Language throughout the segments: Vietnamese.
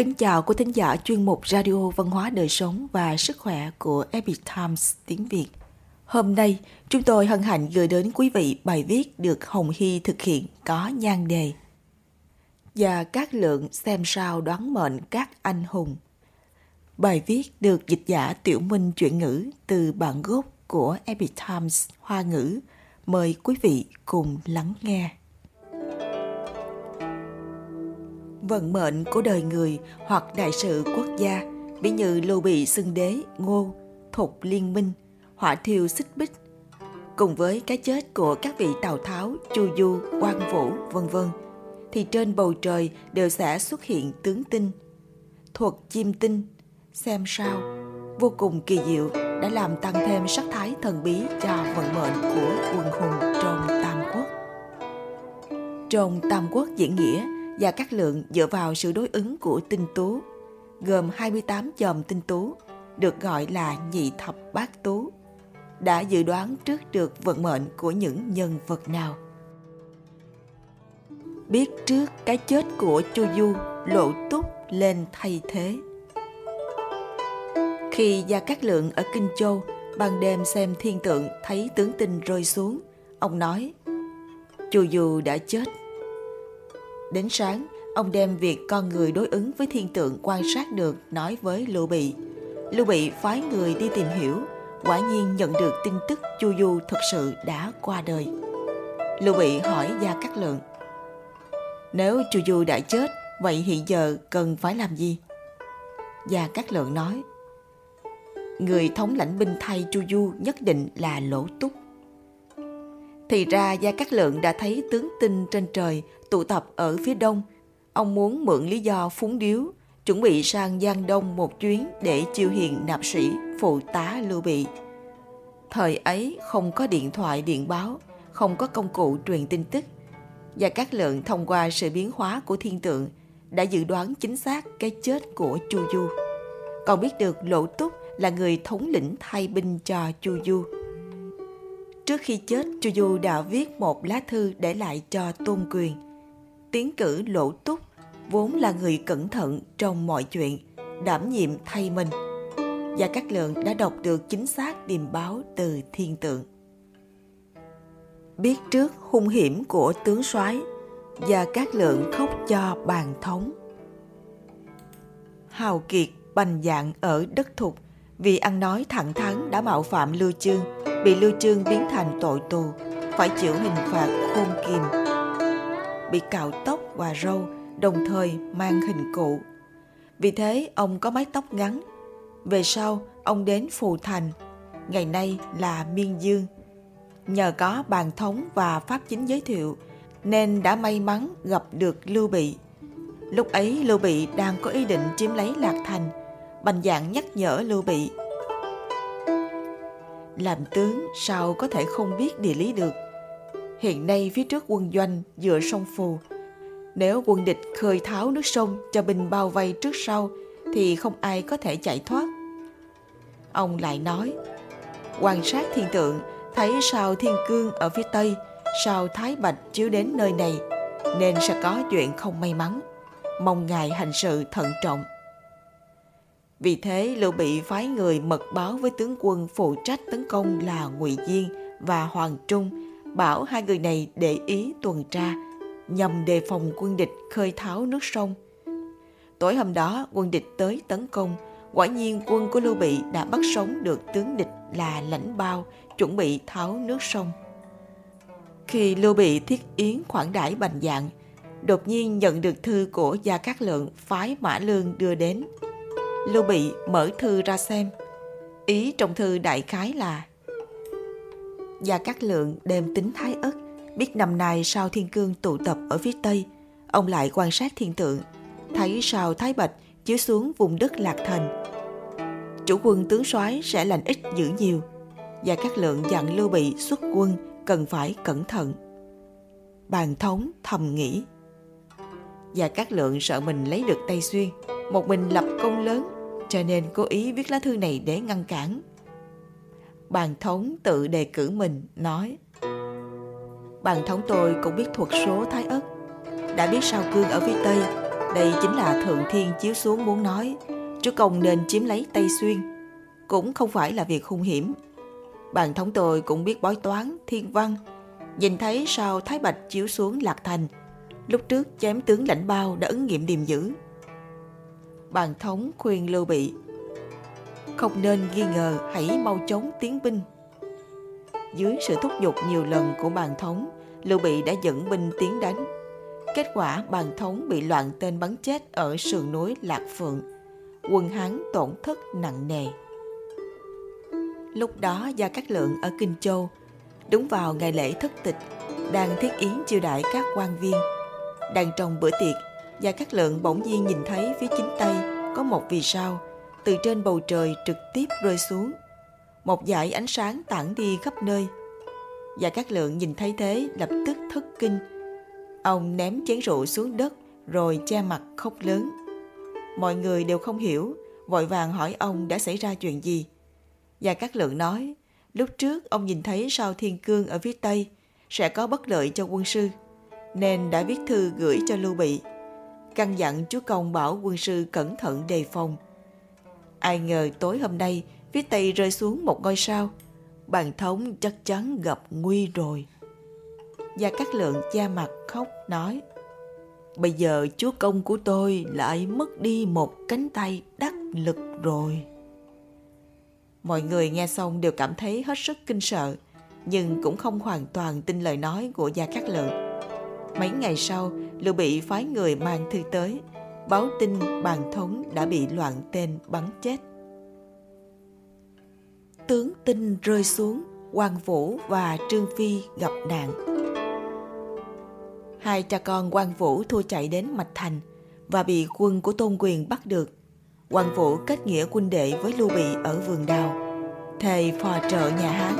Kính chào quý thính giả chuyên mục Radio Văn hóa Đời Sống và Sức Khỏe của Epic Times tiếng Việt. Hôm nay, chúng tôi hân hạnh gửi đến quý vị bài viết được Hồng Hy thực hiện có nhan đề Và các lượng xem sao đoán mệnh các anh hùng. Bài viết được dịch giả Tiểu Minh chuyển ngữ từ bản gốc của Epic Times Hoa ngữ. Mời quý vị cùng lắng nghe. Vận mệnh của đời người hoặc đại sự quốc gia, ví như Lưu Bị xưng đế, Ngô, Thục liên minh, hỏa thiêu xích bích, cùng với cái chết của các vị Tào Tháo, Chu Du, Quan Vũ, vân vân, thì trên bầu trời đều sẽ xuất hiện tướng tinh, thuật chim tinh, xem sao, vô cùng kỳ diệu đã làm tăng thêm sắc thái thần bí cho vận mệnh của quân hùng trong Tam Quốc. Trong Tam Quốc diễn nghĩa, và các lượng dựa vào sự đối ứng của tinh tú, gồm 28 chòm tinh tú, được gọi là nhị thập bát tú, đã dự đoán trước được vận mệnh của những nhân vật nào. Biết trước cái chết của Chu Du, Lộ Túc lên thay thế. Khi Gia Cát Lượng ở Kinh Châu ban đêm xem thiên tượng thấy tướng tinh rơi xuống, ông nói Chu Du đã chết Đến sáng, ông đem việc con người đối ứng với thiên tượng quan sát được nói với Lưu Bị. Lưu Bị phái người đi tìm hiểu, quả nhiên nhận được tin tức Chu Du thực sự đã qua đời. Lưu Bị hỏi Gia Cát Lượng. Nếu Chu Du đã chết, vậy hiện giờ cần phải làm gì? Gia Cát Lượng nói, người thống lãnh binh thay Chu Du nhất định là Lỗ Túc. Thì ra Gia Cát Lượng đã thấy tướng tinh trên trời tụ tập ở phía đông. Ông muốn mượn lý do phúng điếu, chuẩn bị sang Giang Đông một chuyến để chiêu hiền nạp sĩ, phụ tá Lưu Bị. Thời ấy không có điện thoại điện báo, không có công cụ truyền tin tức. gia cát lượng thông qua sự biến hóa của thiên tượng đã dự đoán chính xác cái chết của Chu Du. Còn biết được Lỗ Túc là người thống lĩnh thay binh cho Chu Du. Trước khi chết, Chu Du đã viết một lá thư để lại cho Tôn Quyền – tiến cử lỗ túc vốn là người cẩn thận trong mọi chuyện đảm nhiệm thay mình. Và các lượng đã đọc được chính xác điềm báo từ thiên tượng. Biết trước hung hiểm của tướng soái và các lượng khóc cho bàn thống. Hào kiệt bành dạng ở đất thục vì ăn nói thẳng thắn đã mạo phạm lưu chương bị lưu chương biến thành tội tù phải chịu hình phạt khôn kìm bị cạo tóc và râu, đồng thời mang hình cụ. Vì thế ông có mái tóc ngắn. Về sau, ông đến Phù Thành, ngày nay là Miên Dương. Nhờ có bàn thống và pháp chính giới thiệu, nên đã may mắn gặp được Lưu Bị. Lúc ấy Lưu Bị đang có ý định chiếm lấy Lạc Thành, Bành dạng nhắc nhở Lưu Bị. Làm tướng sao có thể không biết địa lý được – Hiện nay phía trước quân doanh dựa sông Phù. Nếu quân địch khơi tháo nước sông cho binh bao vây trước sau thì không ai có thể chạy thoát. Ông lại nói, quan sát thiên tượng, thấy sao thiên cương ở phía tây, sao thái bạch chiếu đến nơi này, nên sẽ có chuyện không may mắn. Mong ngài hành sự thận trọng. Vì thế Lưu Bị phái người mật báo với tướng quân phụ trách tấn công là Ngụy Diên và Hoàng Trung bảo hai người này để ý tuần tra nhằm đề phòng quân địch khơi tháo nước sông. Tối hôm đó, quân địch tới tấn công. Quả nhiên quân của Lưu Bị đã bắt sống được tướng địch là lãnh bao, chuẩn bị tháo nước sông. Khi Lưu Bị thiết yến khoản đãi bành dạng, đột nhiên nhận được thư của Gia Cát Lượng phái Mã Lương đưa đến. Lưu Bị mở thư ra xem. Ý trong thư đại khái là Gia Cát Lượng đem tính thái ất, biết năm nay sao thiên cương tụ tập ở phía tây, ông lại quan sát thiên tượng, thấy sao thái bạch chiếu xuống vùng đất lạc thành. Chủ quân tướng soái sẽ lành ít giữ nhiều. Gia Cát Lượng dặn Lưu Bị xuất quân cần phải cẩn thận. Bàn thống thầm nghĩ. Gia Cát Lượng sợ mình lấy được Tây Xuyên, một mình lập công lớn, cho nên cố ý viết lá thư này để ngăn cản bàn thống tự đề cử mình nói bàn thống tôi cũng biết thuật số thái ất đã biết sao cương ở phía tây Đây chính là Thượng Thiên chiếu xuống muốn nói, chúa công nên chiếm lấy Tây Xuyên. Cũng không phải là việc hung hiểm. Bàn thống tôi cũng biết bói toán, thiên văn. Nhìn thấy sao Thái Bạch chiếu xuống Lạc Thành, lúc trước chém tướng lãnh bao đã ứng nghiệm điềm dữ. Bàn thống khuyên Lưu Bị không nên nghi ngờ hãy mau chóng tiến binh. Dưới sự thúc giục nhiều lần của bàn thống, Lưu Bị đã dẫn binh tiến đánh. Kết quả bàn thống bị loạn tên bắn chết ở sườn núi Lạc Phượng. Quân Hán tổn thất nặng nề. Lúc đó Gia Cát Lượng ở Kinh Châu, đúng vào ngày lễ thất tịch, đang thiết yến chiêu đãi các quan viên. Đang trong bữa tiệc, Gia Cát Lượng bỗng nhiên nhìn thấy phía chính tây có một vì sao từ trên bầu trời trực tiếp rơi xuống. Một dải ánh sáng tản đi khắp nơi. Và các lượng nhìn thấy thế lập tức thất kinh. Ông ném chén rượu xuống đất rồi che mặt khóc lớn. Mọi người đều không hiểu, vội vàng hỏi ông đã xảy ra chuyện gì. Và các lượng nói, lúc trước ông nhìn thấy sao thiên cương ở phía tây sẽ có bất lợi cho quân sư, nên đã viết thư gửi cho Lưu Bị. Căn dặn chúa công bảo quân sư cẩn thận đề phòng – Ai ngờ tối hôm nay, phía tây rơi xuống một ngôi sao. Bàn thống chắc chắn gặp nguy rồi. Gia Cát Lượng cha mặt khóc nói Bây giờ chúa công của tôi lại mất đi một cánh tay đắc lực rồi. Mọi người nghe xong đều cảm thấy hết sức kinh sợ, nhưng cũng không hoàn toàn tin lời nói của Gia Cát Lượng. Mấy ngày sau, Lưu Bị phái người mang thư tới, báo tin bàn thống đã bị loạn tên bắn chết. Tướng tinh rơi xuống, Hoàng Vũ và Trương Phi gặp nạn. Hai cha con Quang Vũ thua chạy đến Mạch Thành và bị quân của Tôn Quyền bắt được. Quang Vũ kết nghĩa quân đệ với Lưu Bị ở vườn đào, thề phò trợ nhà Hán,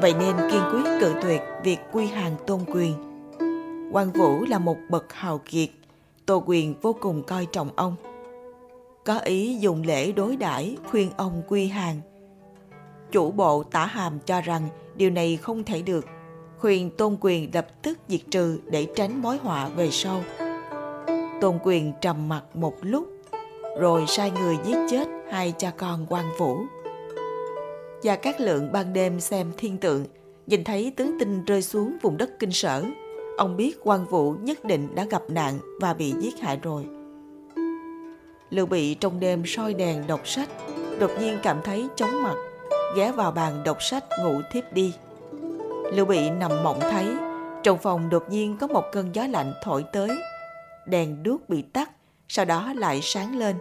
vậy nên kiên quyết cự tuyệt việc quy hàng Tôn Quyền. Quan Vũ là một bậc hào kiệt Tô Quyền vô cùng coi trọng ông. Có ý dùng lễ đối đãi khuyên ông quy hàng. Chủ bộ tả hàm cho rằng điều này không thể được. Khuyên Tôn Quyền lập tức diệt trừ để tránh mối họa về sau. Tôn Quyền trầm mặt một lúc, rồi sai người giết chết hai cha con quan vũ. Và các lượng ban đêm xem thiên tượng, nhìn thấy tướng tinh rơi xuống vùng đất kinh sở, ông biết quan vũ nhất định đã gặp nạn và bị giết hại rồi. Lưu Bị trong đêm soi đèn đọc sách, đột nhiên cảm thấy chóng mặt, ghé vào bàn đọc sách ngủ thiếp đi. Lưu Bị nằm mộng thấy, trong phòng đột nhiên có một cơn gió lạnh thổi tới. Đèn đuốc bị tắt, sau đó lại sáng lên.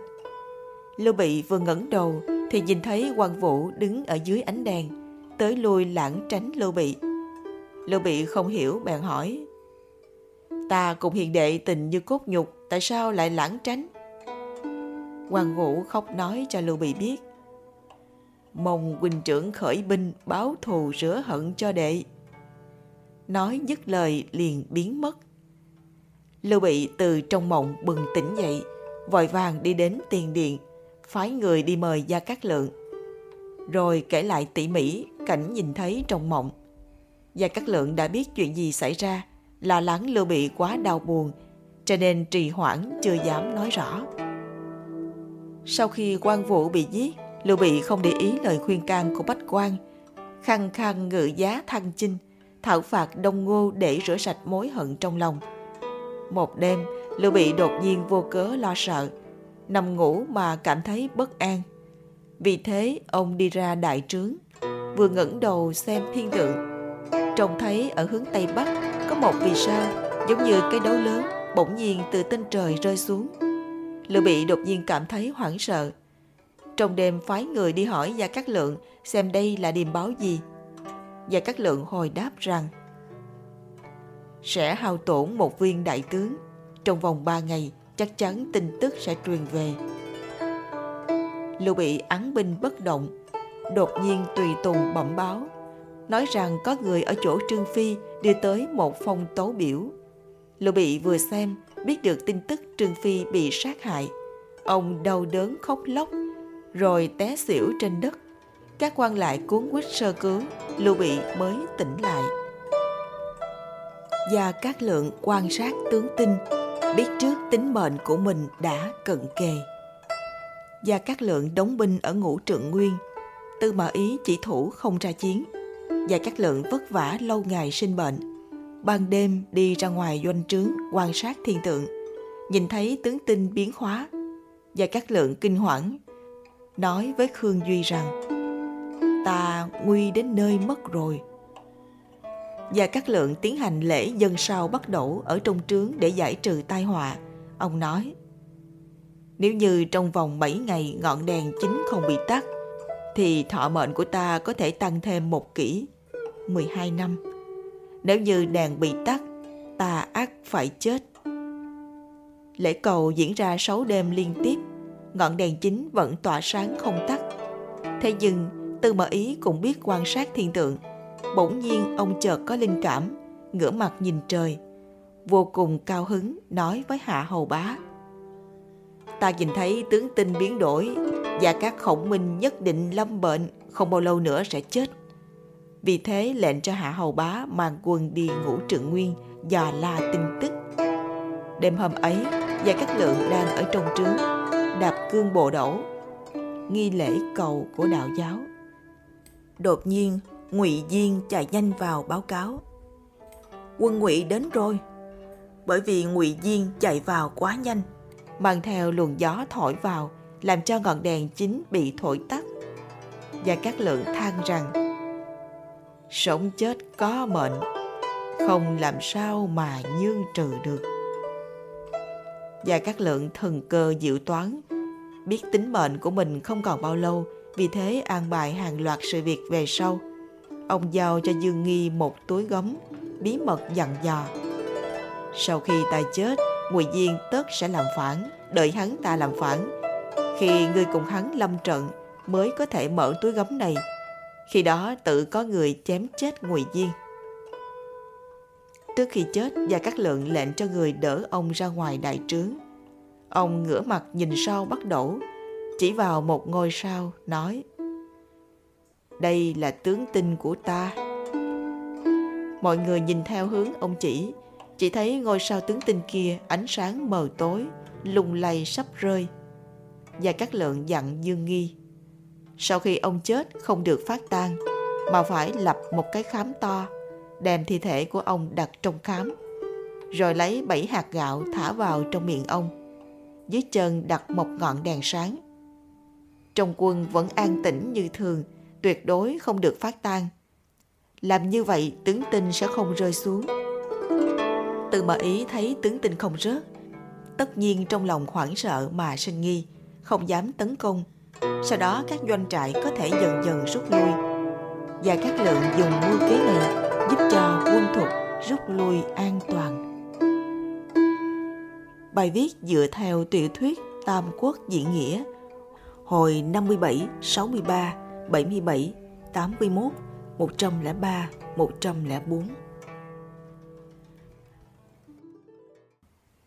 Lưu Bị vừa ngẩng đầu thì nhìn thấy quan vũ đứng ở dưới ánh đèn, tới lui lãng tránh Lưu Bị. Lưu Bị không hiểu bèn hỏi Ta cùng hiền đệ tình như cốt nhục, tại sao lại lãng tránh? Hoàng Vũ khóc nói cho Lưu Bị biết. Mong huynh trưởng khởi binh báo thù rửa hận cho đệ. Nói dứt lời liền biến mất. Lưu Bị từ trong mộng bừng tỉnh dậy, vội vàng đi đến tiền điện, phái người đi mời Gia Cát Lượng. Rồi kể lại tỉ mỉ cảnh nhìn thấy trong mộng. Gia Cát Lượng đã biết chuyện gì xảy ra, lo lắng Lưu Bị quá đau buồn, cho nên trì hoãn chưa dám nói rõ. Sau khi quan vũ bị giết, Lưu Bị không để ý lời khuyên can của Bách quan, khăng khăng ngự giá thăng chinh, thảo phạt đông ngô để rửa sạch mối hận trong lòng. Một đêm, Lưu Bị đột nhiên vô cớ lo sợ, nằm ngủ mà cảm thấy bất an. Vì thế, ông đi ra đại trướng, vừa ngẩng đầu xem thiên tượng. Trông thấy ở hướng Tây Bắc có một vì sao giống như cái đấu lớn bỗng nhiên từ tinh trời rơi xuống. Lưu Bị đột nhiên cảm thấy hoảng sợ. Trong đêm phái người đi hỏi Gia Cát Lượng xem đây là điềm báo gì. Gia Cát Lượng hồi đáp rằng sẽ hao tổn một viên đại tướng. Trong vòng ba ngày chắc chắn tin tức sẽ truyền về. Lưu Bị án binh bất động, đột nhiên tùy tùng bẩm báo nói rằng có người ở chỗ Trương Phi đưa tới một phong tố biểu. Lưu Bị vừa xem, biết được tin tức Trương Phi bị sát hại. Ông đau đớn khóc lóc, rồi té xỉu trên đất. Các quan lại cuốn quýt sơ cứu, Lưu Bị mới tỉnh lại. Gia Cát Lượng quan sát tướng tinh, biết trước tính mệnh của mình đã cận kề. Gia Cát Lượng đóng binh ở ngũ trượng nguyên, Tư Mã Ý chỉ thủ không ra chiến và các Lượng vất vả lâu ngày sinh bệnh. Ban đêm đi ra ngoài doanh trướng quan sát thiên tượng, nhìn thấy tướng tinh biến hóa. và các Lượng kinh hoảng, nói với Khương Duy rằng ta nguy đến nơi mất rồi. và các Lượng tiến hành lễ dân sao bắt đổ ở trong trướng để giải trừ tai họa. Ông nói, nếu như trong vòng 7 ngày ngọn đèn chính không bị tắt, thì thọ mệnh của ta có thể tăng thêm một kỷ, 12 năm. Nếu như đèn bị tắt, ta ác phải chết. Lễ cầu diễn ra 6 đêm liên tiếp, ngọn đèn chính vẫn tỏa sáng không tắt. Thế nhưng, Tư Mã Ý cũng biết quan sát thiên tượng. Bỗng nhiên ông chợt có linh cảm, ngửa mặt nhìn trời. Vô cùng cao hứng nói với Hạ Hầu Bá. Ta nhìn thấy tướng tinh biến đổi và các khổng minh nhất định lâm bệnh, không bao lâu nữa sẽ chết. Vì thế lệnh cho Hạ Hầu Bá mang quân đi ngũ trượng nguyên dò la tin tức. Đêm hôm ấy, và các Lượng đang ở trong trướng, đạp cương bộ đổ, nghi lễ cầu của đạo giáo. Đột nhiên, Ngụy Diên chạy nhanh vào báo cáo. Quân Ngụy đến rồi. Bởi vì Ngụy Diên chạy vào quá nhanh, mang theo luồng gió thổi vào, làm cho ngọn đèn chính bị thổi tắt. Và các lượng than rằng, sống chết có mệnh, không làm sao mà nhương trừ được. Và các lượng thần cơ dự toán, biết tính mệnh của mình không còn bao lâu, vì thế an bài hàng loạt sự việc về sau. Ông giao cho Dương Nghi một túi gấm, bí mật dặn dò. Sau khi ta chết, Ngụy Diên tất sẽ làm phản, đợi hắn ta làm phản. Khi ngươi cùng hắn lâm trận, mới có thể mở túi gấm này. Khi đó tự có người chém chết Ngụy Diên. Trước khi chết, Gia Cát Lượng lệnh cho người đỡ ông ra ngoài đại trướng. Ông ngửa mặt nhìn sau bắt đổ, chỉ vào một ngôi sao, nói Đây là tướng tinh của ta. Mọi người nhìn theo hướng ông chỉ, chỉ thấy ngôi sao tướng tinh kia ánh sáng mờ tối, lùng lầy sắp rơi. Và các lượng dặn Dương Nghi. Sau khi ông chết không được phát tang, mà phải lập một cái khám to, đem thi thể của ông đặt trong khám, rồi lấy bảy hạt gạo thả vào trong miệng ông. Dưới chân đặt một ngọn đèn sáng trong quân vẫn an tĩnh như thường, tuyệt đối không được phát tan. Làm như vậy tướng tinh sẽ không rơi xuống. Từ mà ý thấy tướng tinh không rớt, tất nhiên trong lòng hoảng sợ mà sinh nghi, không dám tấn công. Sau đó các doanh trại có thể dần dần rút lui. Và các lượng dùng mưu kế này giúp cho quân thục rút lui an toàn. Bài viết dựa theo tiểu thuyết Tam Quốc Diễn Nghĩa hồi 57, 63, 77, 81, 103, 104.